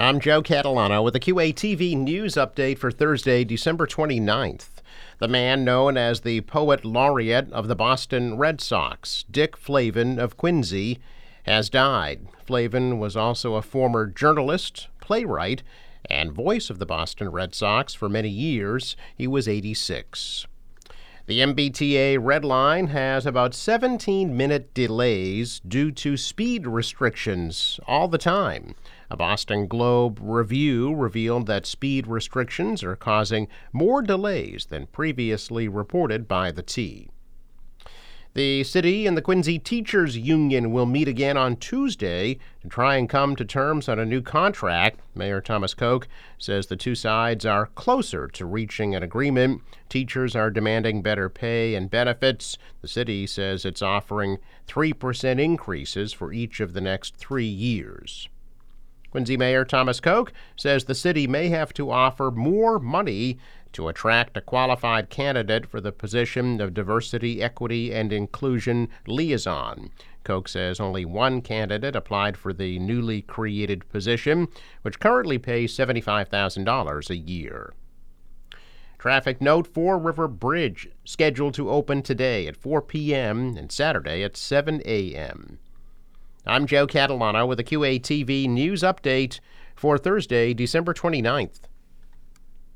I'm Joe Catalano with a QATV news update for Thursday, December 29th. The man known as the poet laureate of the Boston Red Sox, Dick Flavin of Quincy, has died. Flavin was also a former journalist, playwright, and voice of the Boston Red Sox for many years. He was 86. The MBTA Red Line has about 17 minute delays due to speed restrictions all the time. A Boston Globe review revealed that speed restrictions are causing more delays than previously reported by the T. The city and the Quincy Teachers Union will meet again on Tuesday to try and come to terms on a new contract. Mayor Thomas Koch says the two sides are closer to reaching an agreement. Teachers are demanding better pay and benefits. The city says it's offering 3% increases for each of the next three years. Quincy Mayor Thomas Koch says the city may have to offer more money to attract a qualified candidate for the position of Diversity, Equity, and Inclusion Liaison. Koch says only one candidate applied for the newly created position, which currently pays $75,000 a year. Traffic note Fore River Bridge scheduled to open today at 4 p.m. and Saturday at 7 a.m. I'm Joe Catalano with a QATV news update for Thursday, December 29th.